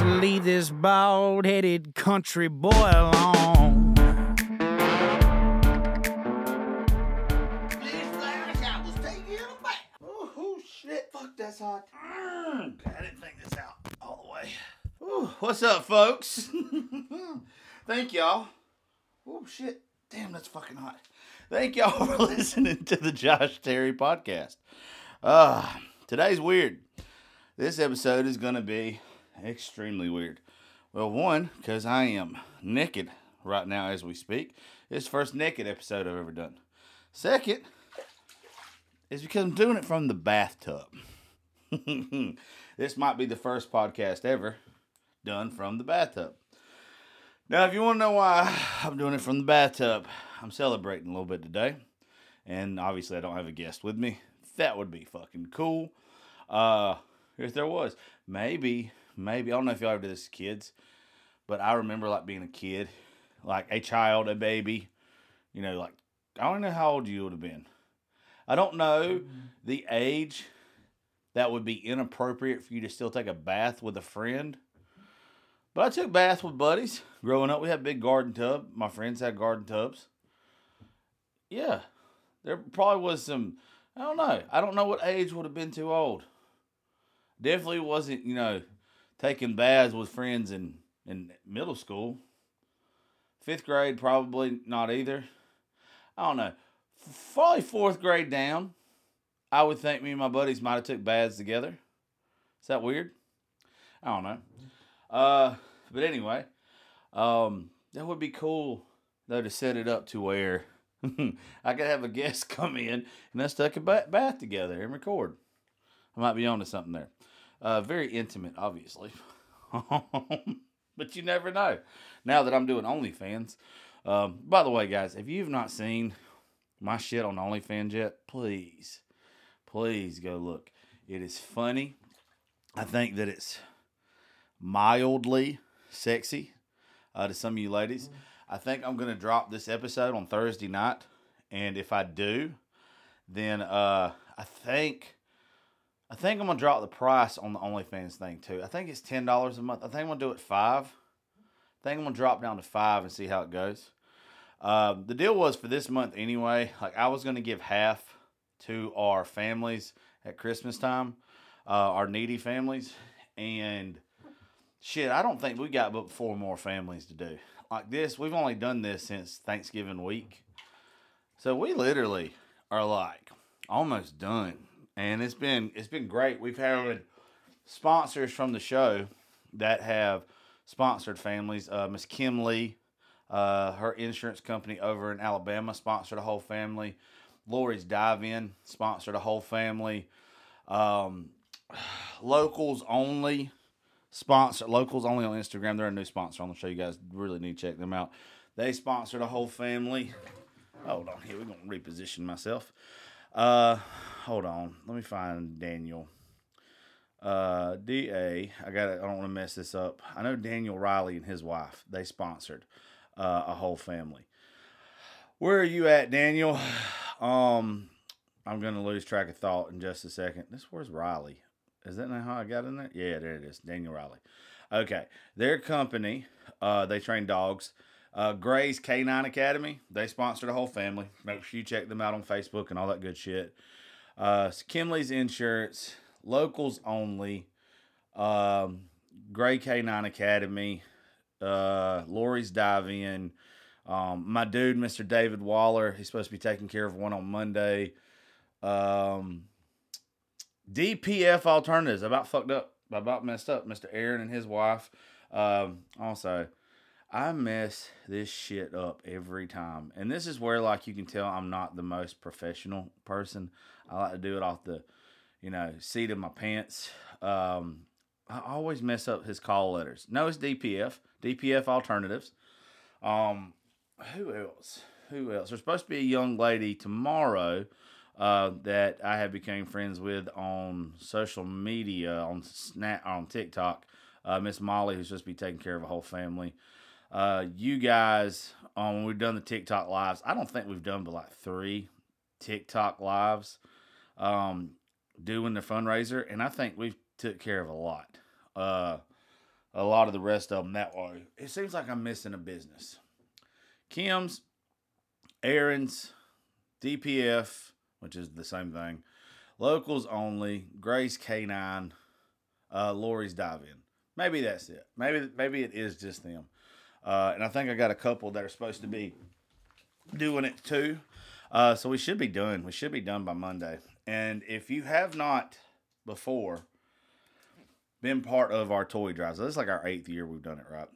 Living, just leave this bald headed country boy alone. Oh, shit. Fuck, that's hot. Mm, I didn't think this out all the way. Ooh, what's up, folks? Thank y'all. Oh, shit. Damn, that's fucking hot. Thank y'all for listening to the Josh Terry podcast. Uh, today's weird. This episode is going to be extremely weird. Well, one, because I am naked right now as we speak. It's the first naked episode I've ever done. Second, is because I'm doing it from the bathtub. this might be the first podcast ever done from the bathtub. Now, if you want to know why I'm doing it from the bathtub, I'm celebrating a little bit today. And obviously, I don't have a guest with me. That would be fucking cool. Uh, if there was, maybe, maybe, I don't know if y'all ever did this as kids, but I remember like being a kid, like a child, a baby, you know, like, I don't know how old you would have been. I don't know mm-hmm. the age that would be inappropriate for you to still take a bath with a friend. But I took baths with buddies. Growing up, we had a big garden tub. My friends had garden tubs. Yeah. There probably was some I don't know. I don't know what age would have been too old. Definitely wasn't, you know, taking baths with friends in, in middle school. Fifth grade, probably not either. I don't know probably fourth grade down, I would think me and my buddies might have took baths together. Is that weird? I don't know. Uh, but anyway, um, that would be cool though to set it up to where I could have a guest come in and us take a bath together and record. I might be onto something there. Uh, very intimate, obviously, but you never know. Now that I'm doing OnlyFans. Um, by the way, guys, if you've not seen my shit on OnlyFans yet, please, please go look. It is funny. I think that it's mildly sexy uh, to some of you ladies. I think I'm going to drop this episode on Thursday night. And if I do, then uh, I think. I think I'm gonna drop the price on the OnlyFans thing too. I think it's ten dollars a month. I think I'm gonna do it five. I think I'm gonna drop down to five and see how it goes. Uh, the deal was for this month anyway. Like I was to give half to our families at Christmas time, uh, our needy families, and shit, I don't think we got but four more families to do like this. We've only done this since Thanksgiving week, so we literally are like almost done, and it's been it's been great. We've had sponsors from the show that have sponsored families. Uh, Miss Kim Lee uh, her insurance company over in Alabama sponsored a whole family. Lori's Dive In sponsored a whole family. Um, locals only sponsor locals only on Instagram. They're a new sponsor on the show. You guys really need to check them out. They sponsored a whole family. Hold on here. We're gonna reposition myself. Uh, hold on. Let me find Daniel. Uh, DA. I got. I don't want to mess this up. I know Daniel Riley and his wife. They sponsored uh, a whole family. Where are you at, Daniel? Um, I'm gonna lose track of thought in just a second. This where's Riley? Is that not how I got in there? Yeah, there it is. Daniel Riley. Okay, their company, uh, they train dogs. Uh, Gray's Canine Academy. They sponsored a whole family. Make sure you check them out on Facebook and all that good shit. Uh, Kimley's Insurance, locals only. Um, Gray Canine Academy uh, Lori's dive in. Um, my dude, Mr. David Waller, he's supposed to be taking care of one on Monday. Um, DPF Alternatives, I about fucked up, I about messed up. Mr. Aaron and his wife. Um, also, I mess this shit up every time. And this is where like you can tell I'm not the most professional person. I like to do it off the, you know, seat of my pants. Um, I always mess up his call letters. No, it's DPF, DPF alternatives. Um, who else? Who else? There's supposed to be a young lady tomorrow uh, that I have became friends with on social media on Snap on TikTok. Uh, Miss Molly, who's supposed to be taking care of a whole family. Uh, you guys, um, when we've done the TikTok lives, I don't think we've done but like three TikTok lives, um, doing the fundraiser, and I think we've took care of a lot. Uh, a lot of the rest of them that way. It seems like I'm missing a business. Kim's, Aaron's, DPF, which is the same thing. Locals only. Grace K9. Uh, Lori's dive in. Maybe that's it. Maybe maybe it is just them. Uh, and I think I got a couple that are supposed to be doing it too. Uh, so we should be done. We should be done by Monday. And if you have not before been part of our toy drives, this is like our eighth year we've done it, right?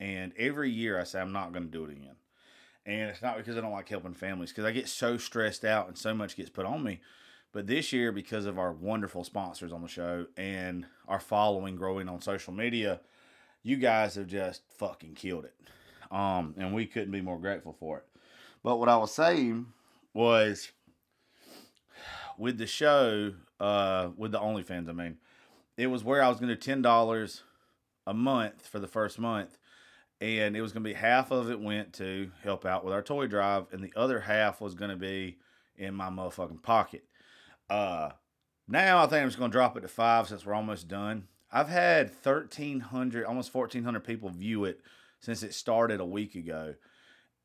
And every year I say I'm not going to do it again. And it's not because I don't like helping families, because I get so stressed out and so much gets put on me. But this year, because of our wonderful sponsors on the show and our following growing on social media, you guys have just fucking killed it. Um, and we couldn't be more grateful for it. But what I was saying was with the show, uh, with the OnlyFans, I mean, it was where I was going to ten dollars a month for the first month, and it was going to be half of it went to help out with our toy drive, and the other half was going to be in my motherfucking pocket. Uh, now I think I'm just going to drop it to five since we're almost done. I've had 1,300, almost 1,400 people view it since it started a week ago,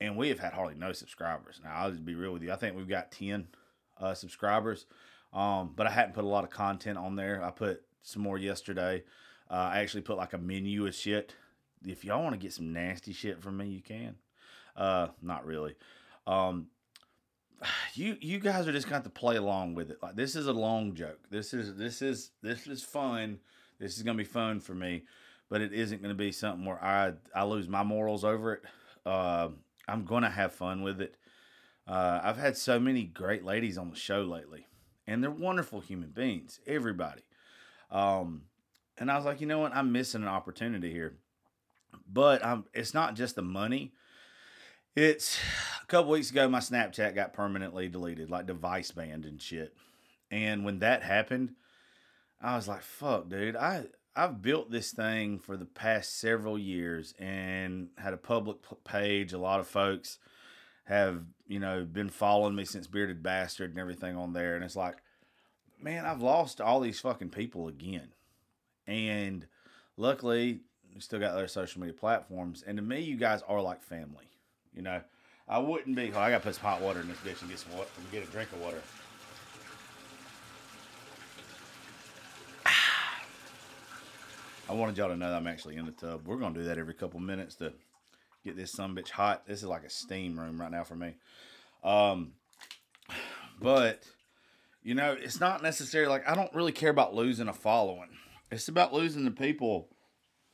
and we have had hardly no subscribers. Now I'll just be real with you. I think we've got 10 uh, subscribers, um, but I hadn't put a lot of content on there. I put some more yesterday. Uh, I actually put like a menu of shit. If y'all want to get some nasty shit from me, you can. Uh, not really. Um, you you guys are just going to play along with it. Like this is a long joke. This is this is this is fun. This is going to be fun for me, but it isn't going to be something where I I lose my morals over it. Uh, I'm going to have fun with it. Uh, I've had so many great ladies on the show lately, and they're wonderful human beings. Everybody. Um, and I was like, you know what? I'm missing an opportunity here. But it's not just the money. It's a couple weeks ago, my Snapchat got permanently deleted, like device banned and shit. And when that happened, I was like, fuck, dude. I, I've built this thing for the past several years and had a public page. A lot of folks have, you know, been following me since Bearded Bastard and everything on there. And it's like, man, I've lost all these fucking people again. And luckily, we still got other social media platforms. And to me, you guys are like family. You know, I wouldn't be. Oh, I gotta put some hot water in this bitch and get some water, get a drink of water. I wanted y'all to know that I'm actually in the tub. We're gonna do that every couple minutes to get this some bitch hot. This is like a steam room right now for me. Um, but you know, it's not necessarily like I don't really care about losing a following. It's about losing the people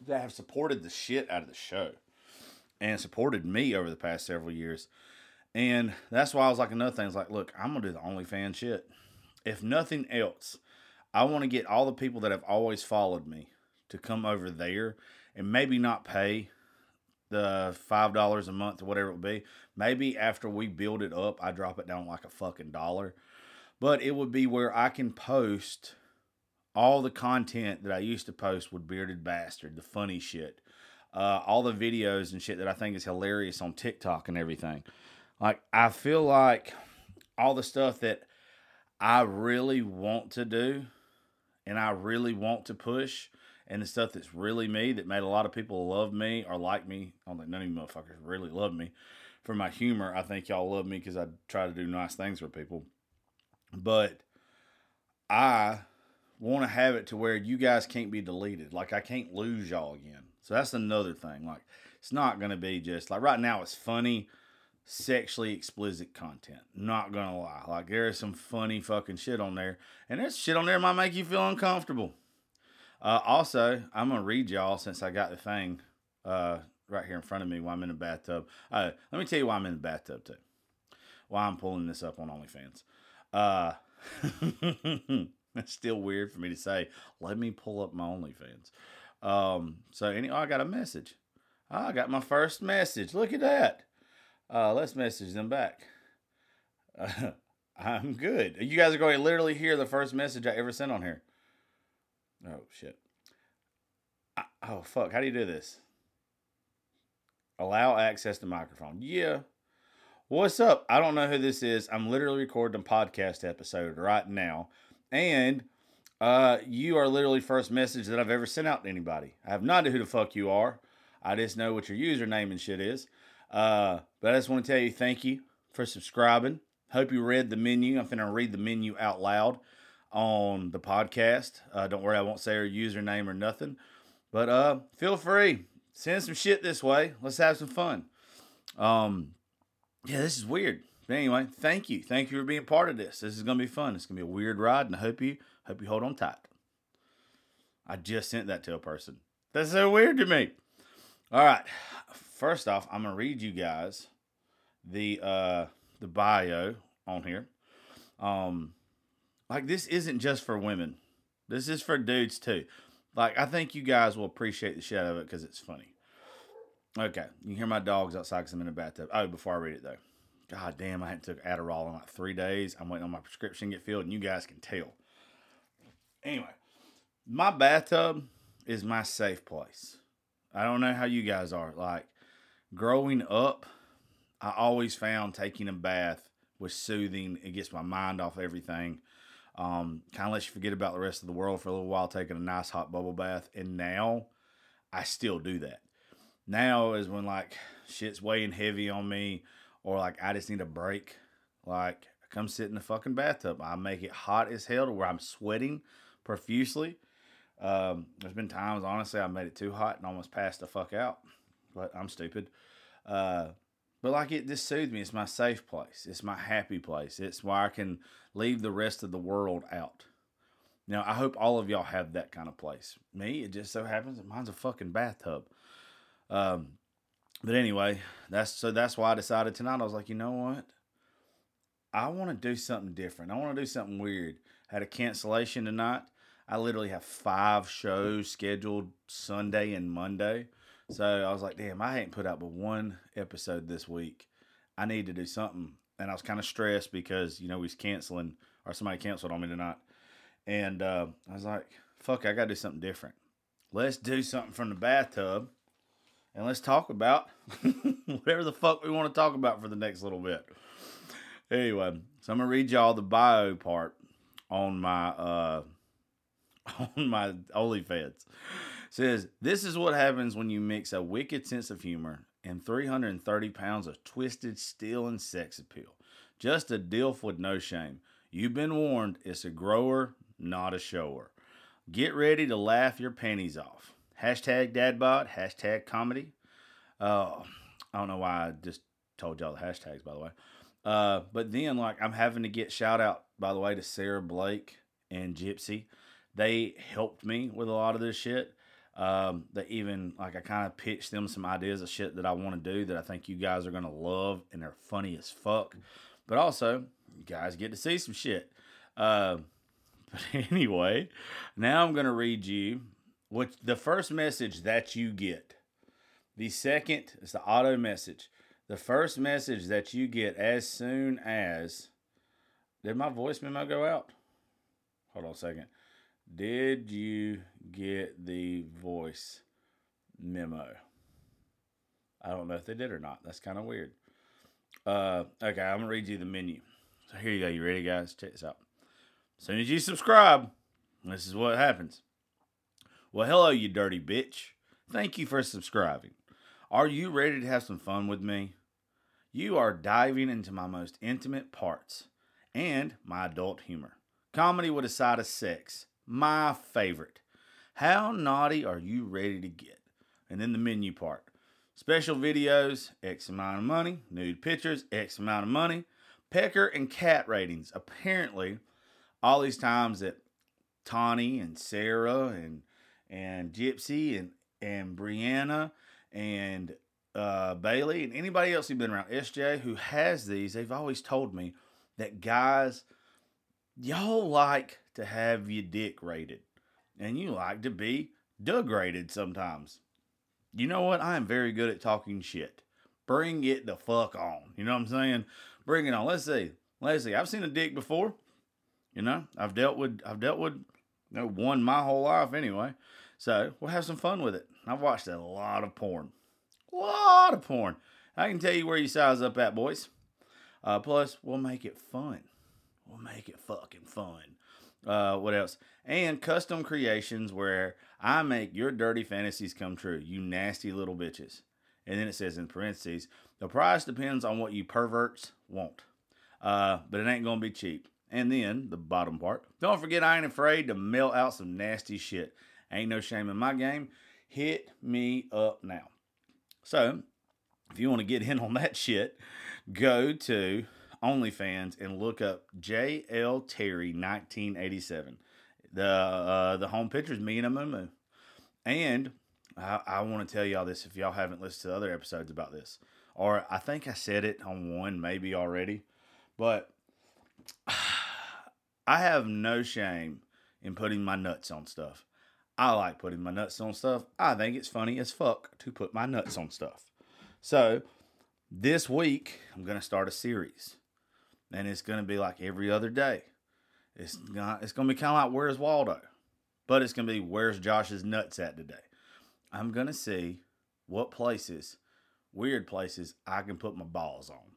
that have supported the shit out of the show and supported me over the past several years. And that's why I was like, another thing is like, look, I'm gonna do the OnlyFans shit. If nothing else, I want to get all the people that have always followed me to come over there and maybe not pay the five dollars a month or whatever it would be. Maybe after we build it up, I drop it down like a fucking dollar but it would be where I can post all the content that I used to post with Bearded Bastard, the funny shit, uh, all the videos and shit that I think is hilarious on TikTok and everything. Like, I feel like all the stuff that I really want to do and I really want to push and the stuff that's really me that made a lot of people love me or like me. I don't think none of you motherfuckers really love me for my humor. I think y'all love me because I try to do nice things for people. But I want to have it to where you guys can't be deleted. Like I can't lose y'all again. So that's another thing. Like it's not going to be just like right now it's funny sexually explicit content. Not going to lie. Like there is some funny fucking shit on there and there's shit on there might make you feel uncomfortable. Uh, also, I'm to read y'all since I got the thing uh, right here in front of me while I'm in the bathtub. Uh, let me tell you why I'm in the bathtub too. Why I'm pulling this up on OnlyFans. Uh, it's still weird for me to say. Let me pull up my OnlyFans. Um, so any, oh, I got a message. Oh, I got my first message. Look at that. Uh, let's message them back. I'm good. You guys are going to literally hear the first message I ever sent on here. Oh shit. I, oh fuck. How do you do this? Allow access to microphone. Yeah. What's up? I don't know who this is. I'm literally recording a podcast episode right now. And uh, you are literally first message that I've ever sent out to anybody. I have no idea who the fuck you are. I just know what your username and shit is. Uh, but I just want to tell you thank you for subscribing. Hope you read the menu. I'm finna read the menu out loud on the podcast. Uh, don't worry, I won't say her username or nothing. But uh, feel free. Send some shit this way. Let's have some fun. Um, yeah, this is weird. But anyway, thank you. Thank you for being part of this. This is gonna be fun. It's gonna be a weird ride, and I hope you hope you hold on tight. I just sent that to a person. That's so weird to me. All right. First off, I'm gonna read you guys the uh the bio on here. Um like this isn't just for women. This is for dudes too. Like I think you guys will appreciate the shit of it because it's funny. Okay, you hear my dogs outside because I'm in the bathtub. Oh, before I read it though, God damn, I hadn't took Adderall in like three days. I'm waiting on my prescription to get filled, and you guys can tell. Anyway, my bathtub is my safe place. I don't know how you guys are. Like growing up, I always found taking a bath was soothing. It gets my mind off everything. Um, kind of lets you forget about the rest of the world for a little while, taking a nice hot bubble bath. And now I still do that. Now is when like shit's weighing heavy on me or like I just need a break. Like come sit in the fucking bathtub. I make it hot as hell to where I'm sweating profusely. Um, there's been times, honestly, I made it too hot and almost passed the fuck out, but I'm stupid. Uh, but like it just soothes me. It's my safe place. It's my happy place. It's where I can leave the rest of the world out. Now, I hope all of y'all have that kind of place. Me, it just so happens that mine's a fucking bathtub. Um, but anyway, that's so that's why I decided tonight. I was like, you know what? I want to do something different. I want to do something weird. Had a cancellation tonight. I literally have five shows scheduled Sunday and Monday. So I was like, damn, I ain't put out but one episode this week. I need to do something. And I was kind of stressed because, you know, was canceling or somebody canceled on me tonight. And uh, I was like, fuck, I got to do something different. Let's do something from the bathtub and let's talk about whatever the fuck we want to talk about for the next little bit. Anyway, so I'm gonna read y'all the bio part on my uh on my OnlyFans. Says this is what happens when you mix a wicked sense of humor and 330 pounds of twisted steel and sex appeal. Just a dilf with no shame. You've been warned. It's a grower, not a shower. Get ready to laugh your panties off. Hashtag dadbot, hashtag comedy. Uh, I don't know why I just told y'all the hashtags, by the way. Uh, but then, like, I'm having to get shout out, by the way, to Sarah Blake and Gypsy. They helped me with a lot of this shit. Um, they even, like, I kind of pitched them some ideas of shit that I want to do that I think you guys are to love and they're funny as fuck. But also, you guys get to see some shit. Uh, but anyway, now I'm to read you what the first message that you get. The second is the auto message. The first message that you get as soon as did my voice memo go out? Hold on a second. Did you get the voice memo? I don't know if they did or not. That's kind of weird. Uh, okay, I'm gonna read you the menu. So here you go. You ready, guys? Check this out. As soon as you subscribe, this is what happens. Well, hello, you dirty bitch. Thank you for subscribing. Are you ready to have some fun with me? You are diving into my most intimate parts and my adult humor. Comedy with a side of sex. My favorite. How naughty are you ready to get? And then the menu part. Special videos, X amount of money. Nude pictures, X amount of money. Pecker and cat ratings. Apparently, all these times that Tawny and Sarah and and Gypsy and and Brianna and uh, Bailey and anybody else who's been around SJ who has these, they've always told me that guys, y'all like to have your dick rated, and you like to be Doug rated sometimes. You know what? I am very good at talking shit. Bring it the fuck on. You know what I'm saying? Bring it on. Let's see. Let's see. I've seen a dick before. You know, I've dealt with I've dealt with you know, one my whole life anyway. So we'll have some fun with it. I've watched a lot of porn. A lot of porn. I can tell you where you size up at, boys. Uh, plus, we'll make it fun. We'll make it fucking fun. Uh, what else? And custom creations where I make your dirty fantasies come true, you nasty little bitches. And then it says in parentheses, the price depends on what you perverts want. Uh, but it ain't gonna be cheap. And then the bottom part, don't forget I ain't afraid to melt out some nasty shit. Ain't no shame in my game. Hit me up now. So, if you want to get in on that shit, go to OnlyFans and look up JL Terry 1987. The uh, the home picture is me and a moo And I, I want to tell y'all this if y'all haven't listened to other episodes about this, or I think I said it on one maybe already, but I have no shame in putting my nuts on stuff. I like putting my nuts on stuff. I think it's funny as fuck to put my nuts on stuff. So this week I'm gonna start a series, and it's gonna be like every other day. It's not. It's gonna be kind of like Where's Waldo, but it's gonna be Where's Josh's nuts at today. I'm gonna see what places, weird places, I can put my balls on,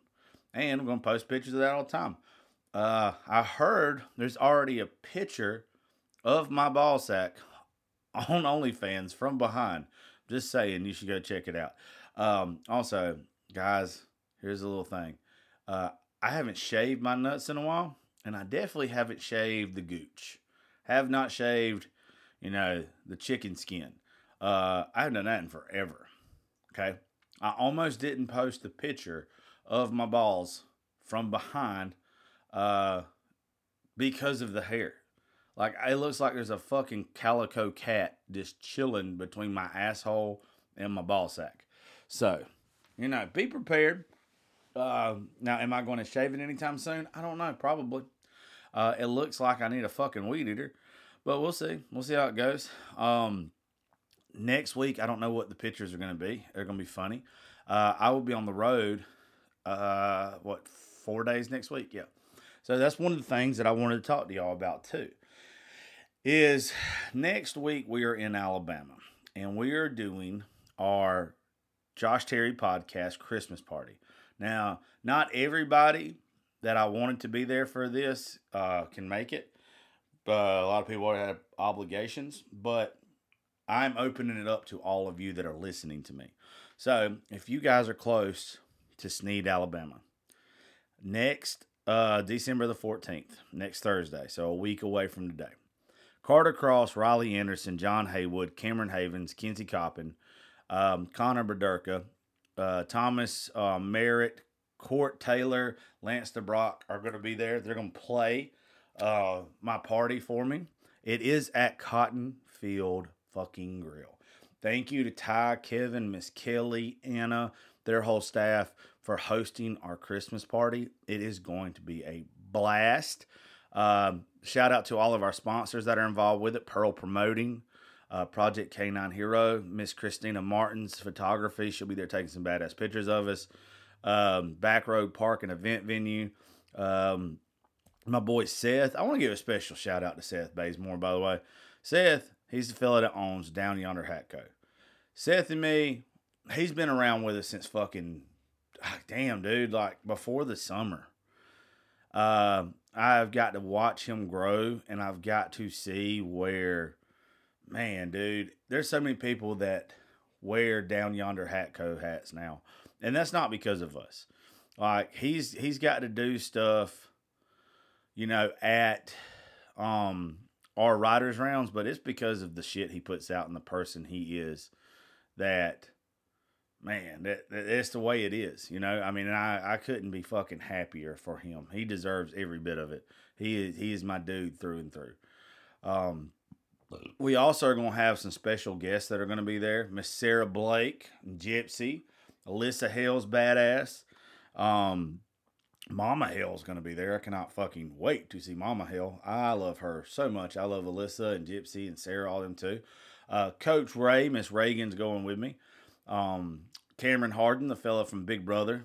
and I'm gonna post pictures of that all the time. Uh, I heard there's already a picture of my ball sack on OnlyFans from behind. Just saying, you should go check it out. Um, also, guys, here's a little thing. Uh, I haven't shaved my nuts in a while, and I definitely haven't shaved the gooch. Have not shaved, you know, the chicken skin. Uh, I haven't done that in forever. Okay. I almost didn't post the picture of my balls from behind uh, because of the hair. Like it looks like there's a fucking calico cat just chilling between my asshole and my ball sack. So, you know, be prepared. Uh, now, am I going to shave it anytime soon? I don't know. Probably. Uh, it looks like I need a fucking weed eater, but we'll see. We'll see how it goes. Um, next week, I don't know what the pictures are going to be. They're going to be funny. Uh, I will be on the road. Uh, what four days next week? Yeah. So that's one of the things that I wanted to talk to y'all about too. Is next week we are in Alabama and we are doing our Josh Terry podcast Christmas party. Now, not everybody that I wanted to be there for this uh, can make it. Uh, a lot of people have obligations, but I'm opening it up to all of you that are listening to me. So, if you guys are close to Snead, Alabama, next uh, December the 14th, next Thursday, so a week away from today. Carter Cross, Riley Anderson, John Haywood, Cameron Havens, Kenzie Coppin, um, Connor Berderka, uh, Thomas uh, Merritt, Court Taylor, Lance DeBrock are going to be there. They're going to play uh, my party for me. It is at Cotton Field fucking Grill. Thank you to Ty, Kevin, Miss Kelly, Anna, their whole staff for hosting our Christmas party. It is going to be a blast. Um, shout out to all of our sponsors that are involved with it Pearl Promoting, uh, Project K9 Hero, Miss Christina Martin's photography. She'll be there taking some badass pictures of us. Um, Backroad Park and Event Venue. Um, my boy Seth. I want to give a special shout out to Seth Bazemore, by the way. Seth, he's the fella that owns Down Yonder Hat Co. Seth and me, he's been around with us since fucking ah, damn dude, like before the summer. Uh, I've got to watch him grow and I've got to see where man, dude, there's so many people that wear down yonder hat co hats now. And that's not because of us. Like he's he's got to do stuff, you know, at um our riders rounds, but it's because of the shit he puts out and the person he is that man, that, that that's the way it is. You know, I mean, I I couldn't be fucking happier for him. He deserves every bit of it. He is he is my dude through and through. Um, We also are going to have some special guests that are going to be there. Miss Sarah Blake, Gypsy, Alyssa Hales, badass. Um, Mama Hale's going to be there. I cannot fucking wait to see Mama Hale. I love her so much. I love Alyssa and Gypsy and Sarah, all them too. Uh, Coach Ray, Miss Reagan's going with me. Um, Cameron Hardin, the fella from Big Brother.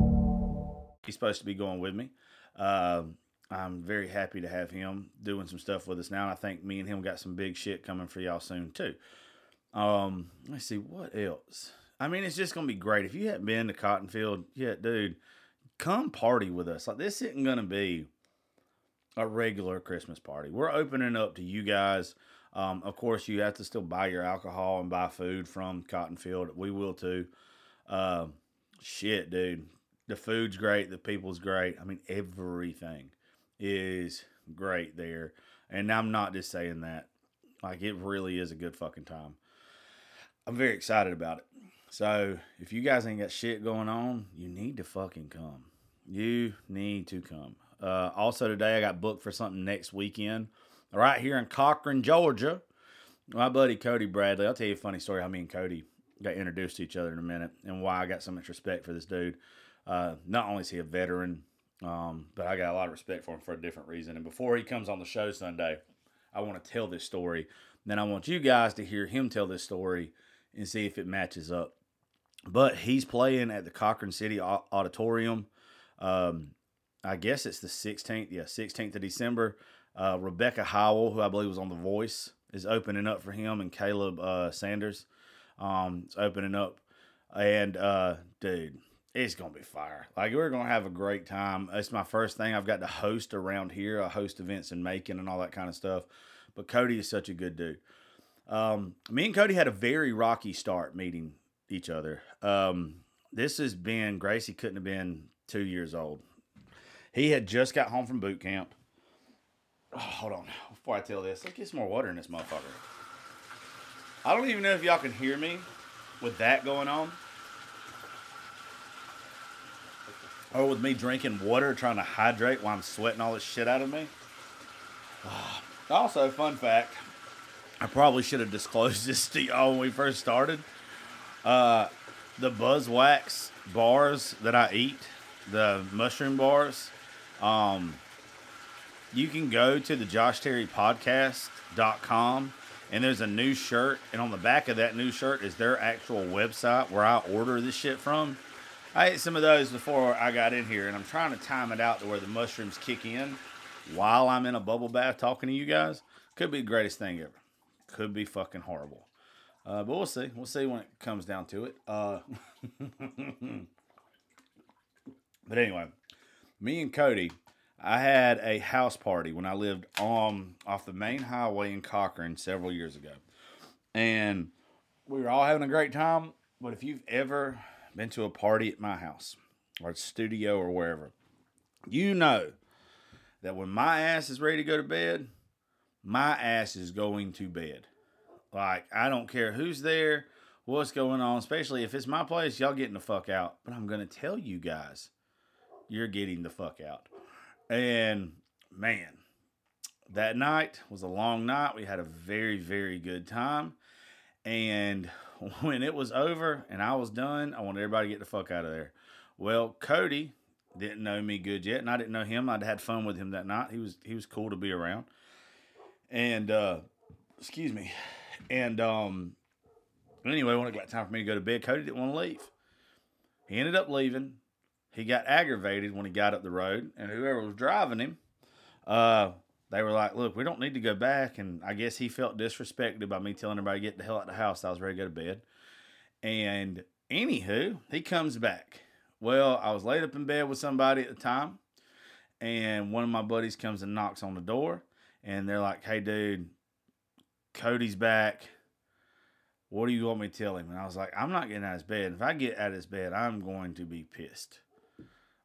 He's supposed to be going with me. Uh, I'm very happy to have him doing some stuff with us now. I think me and him got some big shit coming for y'all soon too. Um, let's see what else. I mean, it's just gonna be great. If you haven't been to Cottonfield yet, dude, come party with us. Like this isn't gonna be a regular Christmas party. We're opening up to you guys. Um, of course, you have to still buy your alcohol and buy food from Cottonfield. We will too. Uh, shit, dude. The food's great. The people's great. I mean, everything is great there. And I'm not just saying that. Like, it really is a good fucking time. I'm very excited about it. So, if you guys ain't got shit going on, you need to fucking come. You need to come. Uh, also, today I got booked for something next weekend right here in Cochran, Georgia. My buddy Cody Bradley. I'll tell you a funny story how me and Cody got introduced to each other in a minute and why I got so much respect for this dude. Uh, not only is he a veteran, um, but I got a lot of respect for him for a different reason. And before he comes on the show Sunday, I want to tell this story. Then I want you guys to hear him tell this story and see if it matches up. But he's playing at the Cochran City Auditorium. Um, I guess it's the 16th. Yeah, 16th of December. Uh, Rebecca Howell, who I believe was on The Voice, is opening up for him, and Caleb uh, Sanders. Um, it's opening up, and uh, dude, it's gonna be fire. Like we're gonna have a great time. It's my first thing I've got to host around here. I host events in Macon and all that kind of stuff. But Cody is such a good dude. Um, me and Cody had a very rocky start meeting each other. Um, this has been Gracie couldn't have been two years old. He had just got home from boot camp. Oh, hold on, before I tell this, let's get some more water in this motherfucker. I don't even know if y'all can hear me with that going on. Or with me drinking water, trying to hydrate while I'm sweating all this shit out of me. Also, fun fact, I probably should have disclosed this to y'all when we first started. Uh, the Buzzwax bars that I eat, the mushroom bars, um, you can go to the Josh Terry podcast.com and there's a new shirt. And on the back of that new shirt is their actual website where I order this shit from. I ate some of those before I got in here, and I'm trying to time it out to where the mushrooms kick in while I'm in a bubble bath talking to you guys. Could be the greatest thing ever. Could be fucking horrible. Uh, but we'll see. We'll see when it comes down to it. Uh, but anyway, me and Cody, I had a house party when I lived on off the main highway in Cochran several years ago, and we were all having a great time. But if you've ever been to a party at my house or studio or wherever, you know that when my ass is ready to go to bed, my ass is going to bed. Like, I don't care who's there, what's going on, especially if it's my place, y'all getting the fuck out. But I'm going to tell you guys, you're getting the fuck out. And man, that night was a long night. We had a very, very good time. And when it was over and I was done, I wanted everybody to get the fuck out of there. Well, Cody didn't know me good yet, and I didn't know him. I'd had fun with him that night. He was he was cool to be around. And uh excuse me. And um anyway, when it got time for me to go to bed, Cody didn't want to leave. He ended up leaving. He got aggravated when he got up the road, and whoever was driving him, uh, they were like, "Look, we don't need to go back." And I guess he felt disrespected by me telling everybody get the hell out of the house. I was ready to go to bed. And anywho, he comes back. Well, I was laid up in bed with somebody at the time, and one of my buddies comes and knocks on the door, and they're like, "Hey, dude, Cody's back. What do you want me to tell him? And I was like, I'm not getting out of his bed. If I get out of his bed, I'm going to be pissed.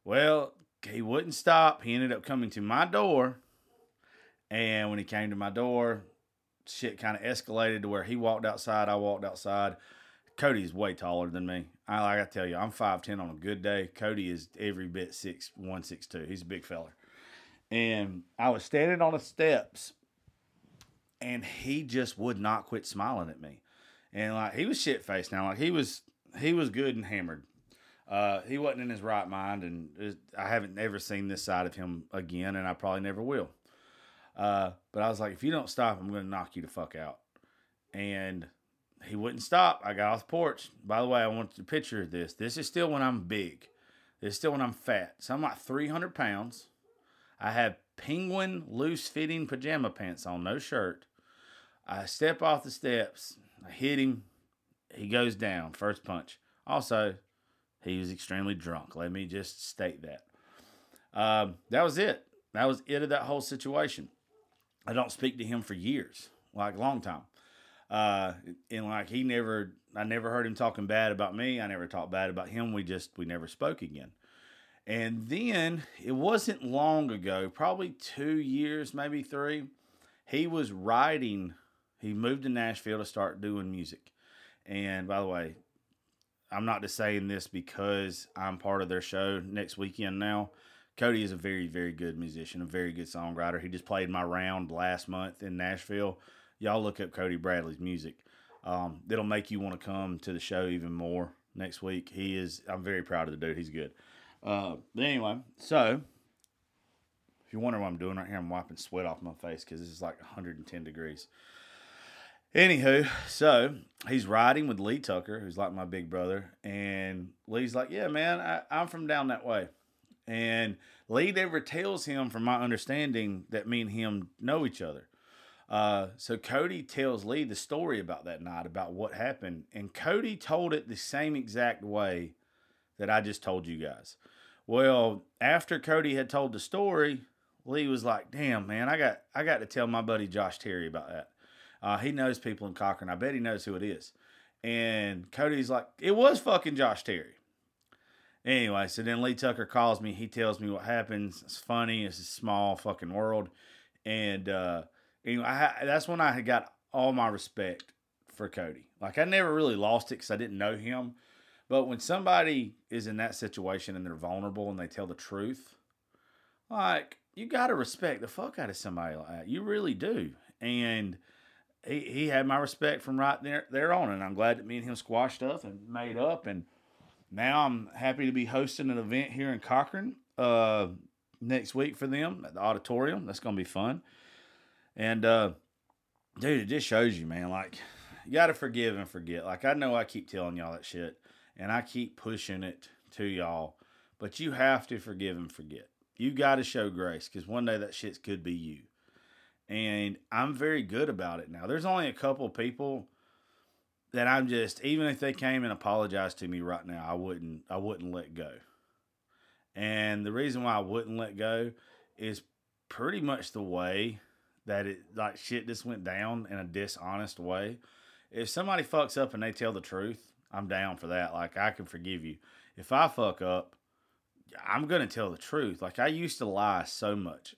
Well, he wouldn't stop. He ended up coming to my door. And when he came to my door, shit kind of escalated to where he walked outside, I walked outside. Cody's way taller than me. I like I tell you, I'm five ten on a good day. Cody is every bit six one six two. He's a big feller. And I was standing on the steps and he just would not quit smiling at me. And like he was shit faced now. Like he was he was good and hammered. Uh, he wasn't in his right mind, and it, I haven't ever seen this side of him again, and I probably never will. Uh, but I was like, if you don't stop, I'm going to knock you the fuck out. And he wouldn't stop. I got off the porch. By the way, I want you to picture this. This is still when I'm big. This is still when I'm fat. So I'm like 300 pounds. I have penguin loose fitting pajama pants on, no shirt. I step off the steps. I hit him. He goes down. First punch. Also, he was extremely drunk. Let me just state that. Um, that was it. That was it of that whole situation. I don't speak to him for years, like a long time. Uh, and like he never, I never heard him talking bad about me. I never talked bad about him. We just, we never spoke again. And then it wasn't long ago, probably two years, maybe three. He was writing. He moved to Nashville to start doing music. And by the way, I'm not just saying this because I'm part of their show next weekend now. Cody is a very, very good musician, a very good songwriter. He just played my round last month in Nashville. Y'all look up Cody Bradley's music. Um, it'll make you want to come to the show even more next week. He is, I'm very proud of the dude. He's good. Uh, but anyway, so if you wonder what I'm doing right here, I'm wiping sweat off my face because it's like 110 degrees. Anywho, so he's riding with Lee Tucker, who's like my big brother, and Lee's like, "Yeah, man, I, I'm from down that way." And Lee never tells him, from my understanding, that me and him know each other. Uh, so Cody tells Lee the story about that night, about what happened, and Cody told it the same exact way that I just told you guys. Well, after Cody had told the story, Lee was like, "Damn, man, I got I got to tell my buddy Josh Terry about that." Uh, he knows people in Cochran. I bet he knows who it is. And Cody's like, it was fucking Josh Terry. Anyway, so then Lee Tucker calls me. He tells me what happens. It's funny. It's a small fucking world. And uh, anyway, I, that's when I got all my respect for Cody. Like, I never really lost it because I didn't know him. But when somebody is in that situation and they're vulnerable and they tell the truth, like, you got to respect the fuck out of somebody like that. You really do. And he, he had my respect from right there there on, and I'm glad that me and him squashed up and made up. And now I'm happy to be hosting an event here in Cochran uh, next week for them at the auditorium. That's gonna be fun. And uh, dude, it just shows you, man. Like you got to forgive and forget. Like I know I keep telling y'all that shit, and I keep pushing it to y'all, but you have to forgive and forget. You got to show grace because one day that shit could be you and I'm very good about it now. There's only a couple people that I'm just even if they came and apologized to me right now, I wouldn't I wouldn't let go. And the reason why I wouldn't let go is pretty much the way that it like shit just went down in a dishonest way. If somebody fucks up and they tell the truth, I'm down for that. Like I can forgive you. If I fuck up, I'm gonna tell the truth. Like I used to lie so much.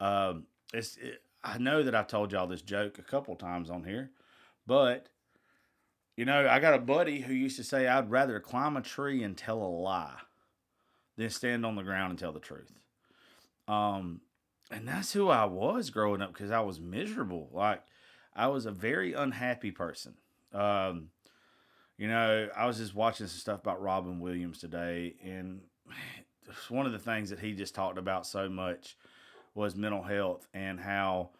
Um, it's it, I know that I told y'all this joke a couple times on here, but you know, I got a buddy who used to say I'd rather climb a tree and tell a lie than stand on the ground and tell the truth. Um, and that's who I was growing up because I was miserable. Like I was a very unhappy person. Um, you know, I was just watching some stuff about Robin Williams today, and one of the things that he just talked about so much was mental health and how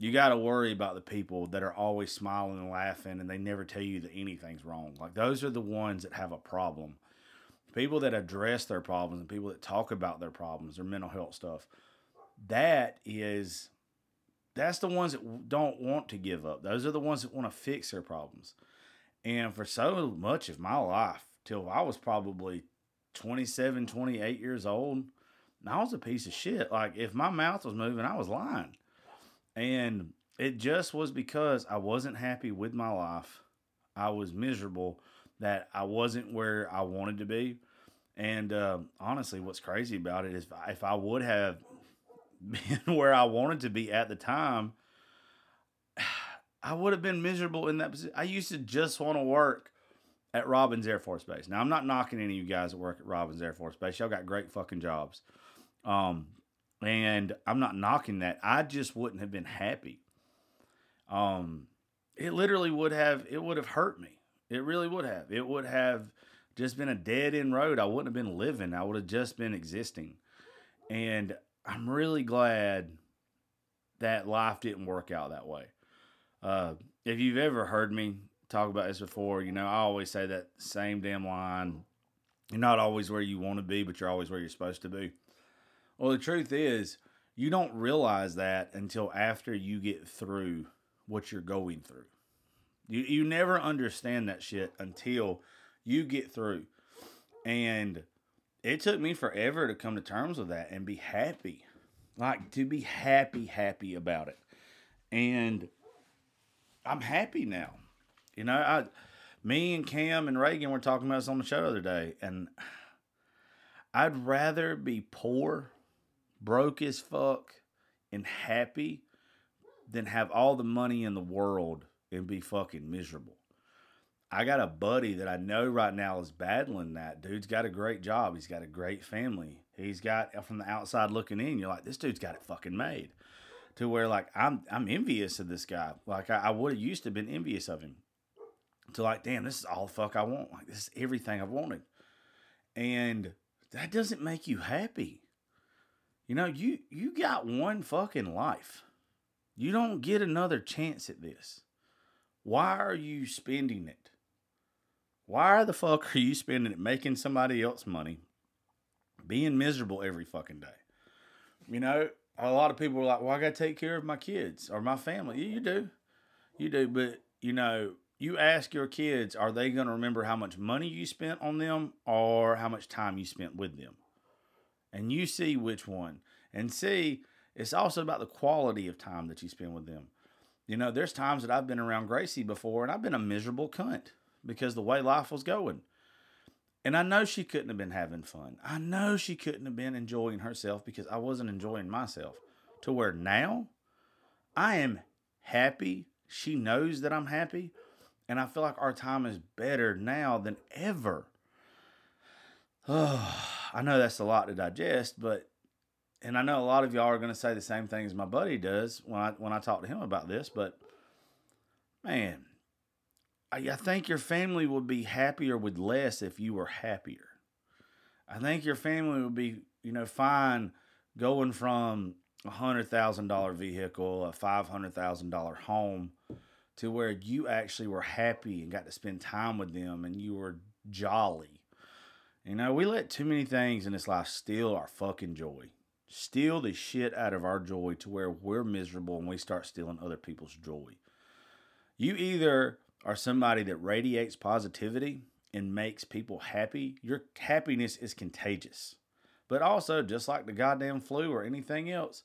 you got to worry about the people that are always smiling and laughing and they never tell you that anything's wrong. Like those are the ones that have a problem. People that address their problems and people that talk about their problems, their mental health stuff. That is that's the ones that don't want to give up. Those are the ones that want to fix their problems. And for so much of my life, till I was probably 27, 28 years old, I was a piece of shit. Like if my mouth was moving, I was lying. And it just was because I wasn't happy with my life. I was miserable that I wasn't where I wanted to be. And uh, honestly, what's crazy about it is if I would have been where I wanted to be at the time, I would have been miserable in that position. I used to just want to work at Robins Air Force Base. Now, I'm not knocking any of you guys that work at Robins Air Force Base. Y'all got great fucking jobs. Um, and I'm not knocking that. I just wouldn't have been happy. Um, it literally would have, it would have hurt me. It really would have. It would have just been a dead end road. I wouldn't have been living. I would have just been existing. And I'm really glad that life didn't work out that way. Uh, if you've ever heard me talk about this before, you know, I always say that same damn line. You're not always where you want to be, but you're always where you're supposed to be. Well, the truth is, you don't realize that until after you get through what you're going through. You you never understand that shit until you get through. And it took me forever to come to terms with that and be happy. Like to be happy, happy about it. And I'm happy now. You know, I me and Cam and Reagan were talking about this on the show the other day, and I'd rather be poor, broke as fuck, and happy than have all the money in the world and be fucking miserable. I got a buddy that I know right now is battling that. Dude's got a great job. He's got a great family. He's got from the outside looking in, you're like, this dude's got it fucking made. To where like I'm I'm envious of this guy. Like I, I would have used to have been envious of him. To like, damn, this is all the fuck I want. Like this is everything I've wanted. And that doesn't make you happy. You know, you you got one fucking life. You don't get another chance at this. Why are you spending it? Why the fuck are you spending it making somebody else money, being miserable every fucking day? You know, a lot of people are like, well, I got to take care of my kids or my family. Yeah, you do. You do. But, you know, you ask your kids, are they to remember how much money you spent on them or how much time you spent with them? And you see which one. And see, it's also about the quality of time that you spend with them. You know, there's times that I've been around Gracie before and I've been a miserable cunt because the way life was going. And I know she couldn't have been having fun. I know she couldn't have been enjoying herself because I wasn't enjoying myself. To where now I am happy. She knows that I'm happy. And I feel like our time is better now than ever. Oh, I know that's a lot to digest, but and I know a lot of y'all are going to say the same thing as my buddy does when I when I talk to him about this, but man, I, I think your family would be happier with less if you were happier. I think your family would be, you know, fine going from a hundred thousand dollar vehicle, a five hundred thousand dollar home, to where you actually were happy and got to spend time with them and you were jolly. You know, we let too many things in this life steal our fucking joy steal the shit out of our joy to where we're miserable and we start stealing other people's joy. You either are somebody that radiates positivity and makes people happy, your happiness is contagious. But also, just like the goddamn flu or anything else,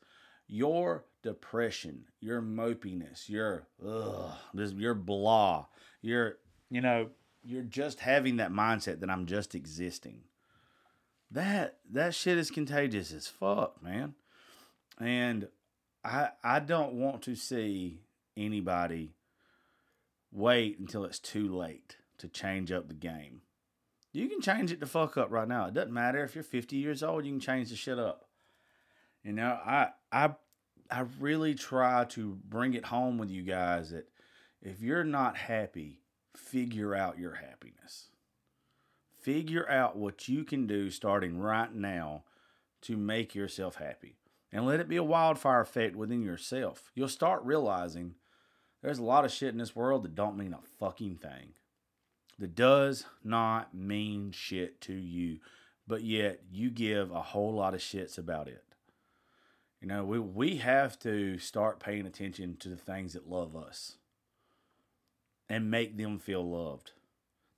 your depression, your mopiness, your ugh, this, your blah, your you know, you're just having that mindset that I'm just existing that that shit is contagious as fuck, man. And I I don't want to see anybody wait until it's too late to change up the game. You can change it to fuck up right now. It doesn't matter if you're 50 years old, you can change the shit up. You know, I I I really try to bring it home with you guys that if you're not happy, figure out your happiness. Figure out what you can do starting right now to make yourself happy. And let it be a wildfire effect within yourself. You'll start realizing there's a lot of shit in this world that don't mean a fucking thing. That does not mean shit to you, but yet you give a whole lot of shits about it. You know, we, we have to start paying attention to the things that love us and make them feel loved.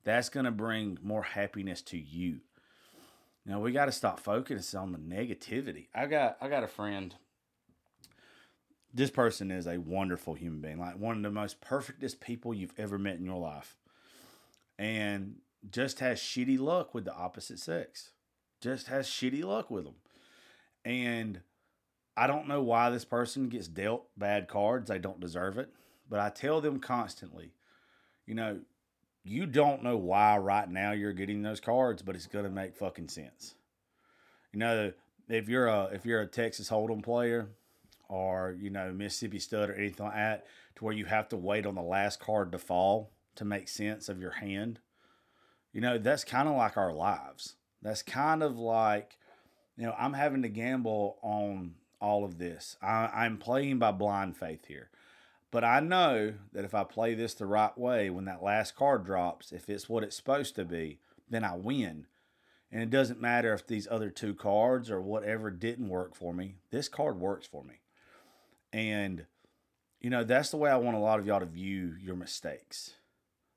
That's going to bring more happiness to you. Now we got to stop focusing on the negativity. I got I got a friend this person is a wonderful human being, like one of the most perfectest people you've ever met in your life. And just has shitty luck with the opposite sex. Just has shitty luck with them. And I don't know why this person gets dealt bad cards. They don't deserve it. But I tell them constantly, you know, you don't know why right now you're getting those cards, but it's gonna make fucking sense. You know, if you're a if you're a Texas Hold'em player or you know Mississippi Stud or anything like that, to where you have to wait on the last card to fall to make sense of your hand, you know that's kind of like our lives. That's kind of like, you know, I'm having to gamble on all of this. I, I'm playing by blind faith here. But I know that if I play this the right way, when that last card drops, if it's what it's supposed to be, then I win. And it doesn't matter if these other two cards or whatever didn't work for me. This card works for me. And, you know, that's the way I want a lot of y'all to view your mistakes.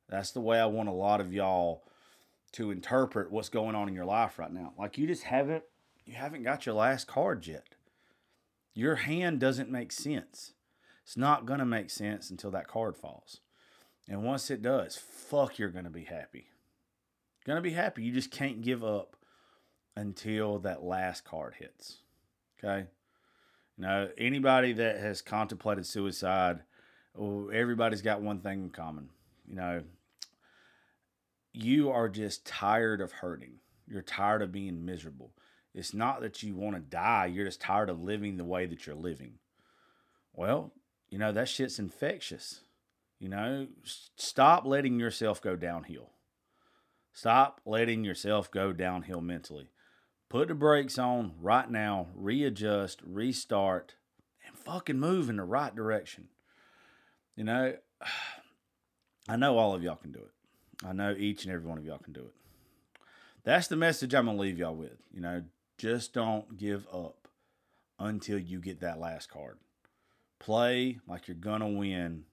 That's the way I want a lot of y'all to interpret what's going on in your life right now. Like you just haven't you haven't got your last card yet. Your hand doesn't make sense. It's not going to make sense until that card falls. And once it does, fuck, you're going to be happy. Going to be happy. You just can't give up until that last card hits. Okay? Now, anybody that has contemplated suicide, everybody's got one thing in common. You know, you are just tired of hurting. You're tired of being miserable. It's not that you want to die, you're just tired of living the way that you're living. Well, you know, that shit's infectious. You know, stop letting yourself go downhill. Stop letting yourself go downhill mentally. Put the brakes on right now, readjust, restart, and fucking move in the right direction. You know, I know all of y'all can do it. I know each and every one of y'all can do it. That's the message I'm going to leave y'all with. You know, just don't give up until you get that last card. Play like you're going to win.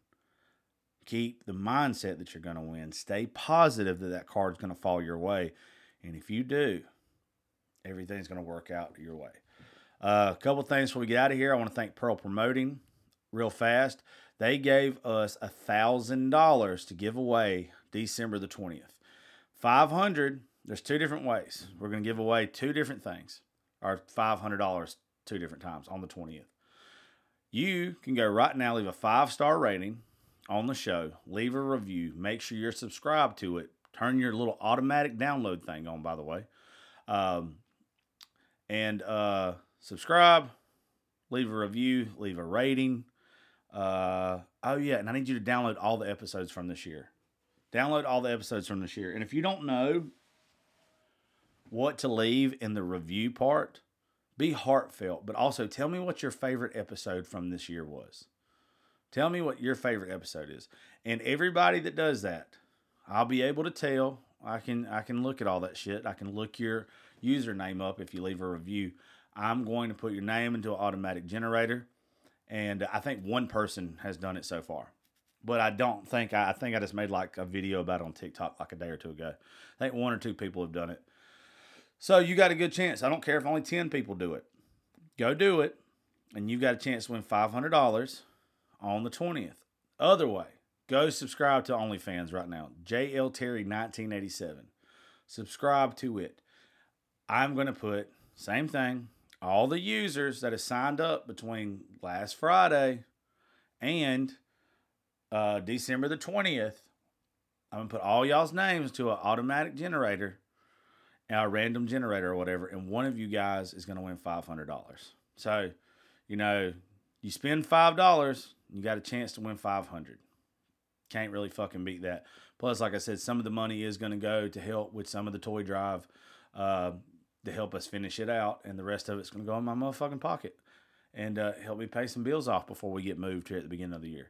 Keep the mindset that you're going to win. Stay positive that that card's going to fall your way. And if you do, everything's going to work out your way. Uh, a couple things before we get out of here. I want to thank Pearl Promoting real fast. They gave us a thousand dollars to give away December the twentieth. Five hundred. There's two different ways. We're going to give away two different things, or five hundred dollars two different times on the twentieth. You can go right now, leave a five star rating on the show, leave a review, make sure you're subscribed to it, turn your little automatic download thing on, by the way. Um, and uh, subscribe, leave a review, leave a rating. Uh, oh, yeah, and I need you to download all the episodes from this year. Download all the episodes from this year. And if you don't know what to leave in the review part, be heartfelt, but also tell me what your favorite episode from this year was. Tell me what your favorite episode is. And everybody that does that, I'll be able to tell. I can I can look at all that shit. I can look your username up if you leave a review. I'm going to put your name into an automatic generator. And I think one person has done it so far. But I don't think I, I think I just made like a video about on TikTok like a day or two ago. I think one or two people have done it. So you got a good chance. I don't care if only 10 people do it. Go do it, and you've got a chance to win $500 on the 20th. Other way, go subscribe to OnlyFans right now. JL Terry 1987. Subscribe to it. I'm going to put same thing. All the users that have signed up between last Friday and uh, December the 20th, I'm going to put all y'all's names to an automatic generator a random generator or whatever, and one of you guys is going to win five hundred dollars. So, you know, you spend five dollars, you got a chance to win five hundred. Can't really fucking beat that. Plus, like I said, some of the money is going to go to help with some of the toy drive uh, to help us finish it out, and the rest of it's going to go in my motherfucking pocket and uh, help me pay some bills off before we get moved here at the beginning of the year.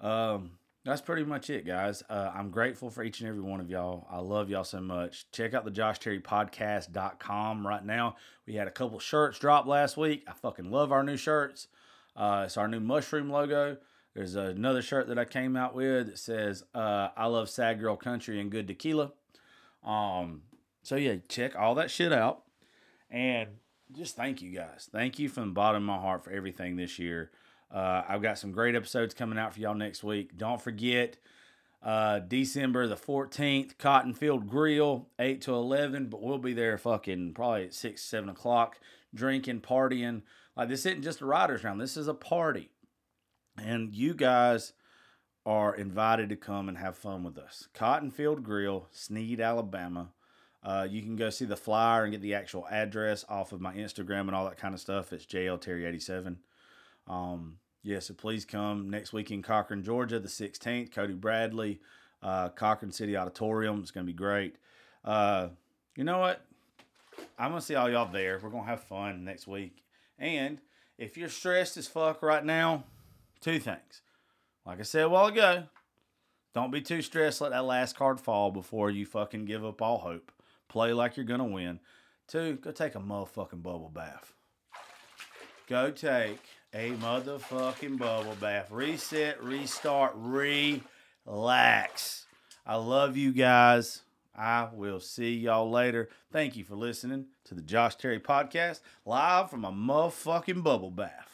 Um, that's pretty much it, guys. Uh, I'm grateful for each and every one of y'all. I love y'all so much. Check out the JoshTerryPodcast.com right now. We had a couple shirts drop last week. I fucking love our new shirts. Uh, it's our new mushroom logo. There's another shirt that I came out with that says uh, "I love sad girl country and good tequila." Um, so yeah, check all that shit out, and just thank you guys. Thank you from the bottom of my heart for everything this year. Uh, I've got some great episodes coming out for y'all next week. Don't forget, uh, December the 14th, Cotton Field Grill, 8 to 11, but we'll be there fucking probably at 6, 7 o'clock, drinking, partying. Like, this isn't just a rider's round, this is a party. And you guys are invited to come and have fun with us. Cotton Field Grill, Snead, Alabama. Uh, you can go see the flyer and get the actual address off of my Instagram and all that kind of stuff. It's JL Terry87. Um, yeah, so please come next week in Cochran, Georgia, the 16th. Cody Bradley, uh, Cochran City Auditorium. It's going to be great. Uh, you know what? I'm going to see all y'all there. We're going to have fun next week. And if you're stressed as fuck right now, two things. Like I said a while ago, don't be too stressed. Let that last card fall before you fucking give up all hope. Play like you're going to win. Two, go take a motherfucking bubble bath. Go take a motherfucking bubble bath. Reset, restart, relax. I love you guys. I will see y'all later. Thank you for listening to the Josh Terry podcast live from a motherfucking bubble bath.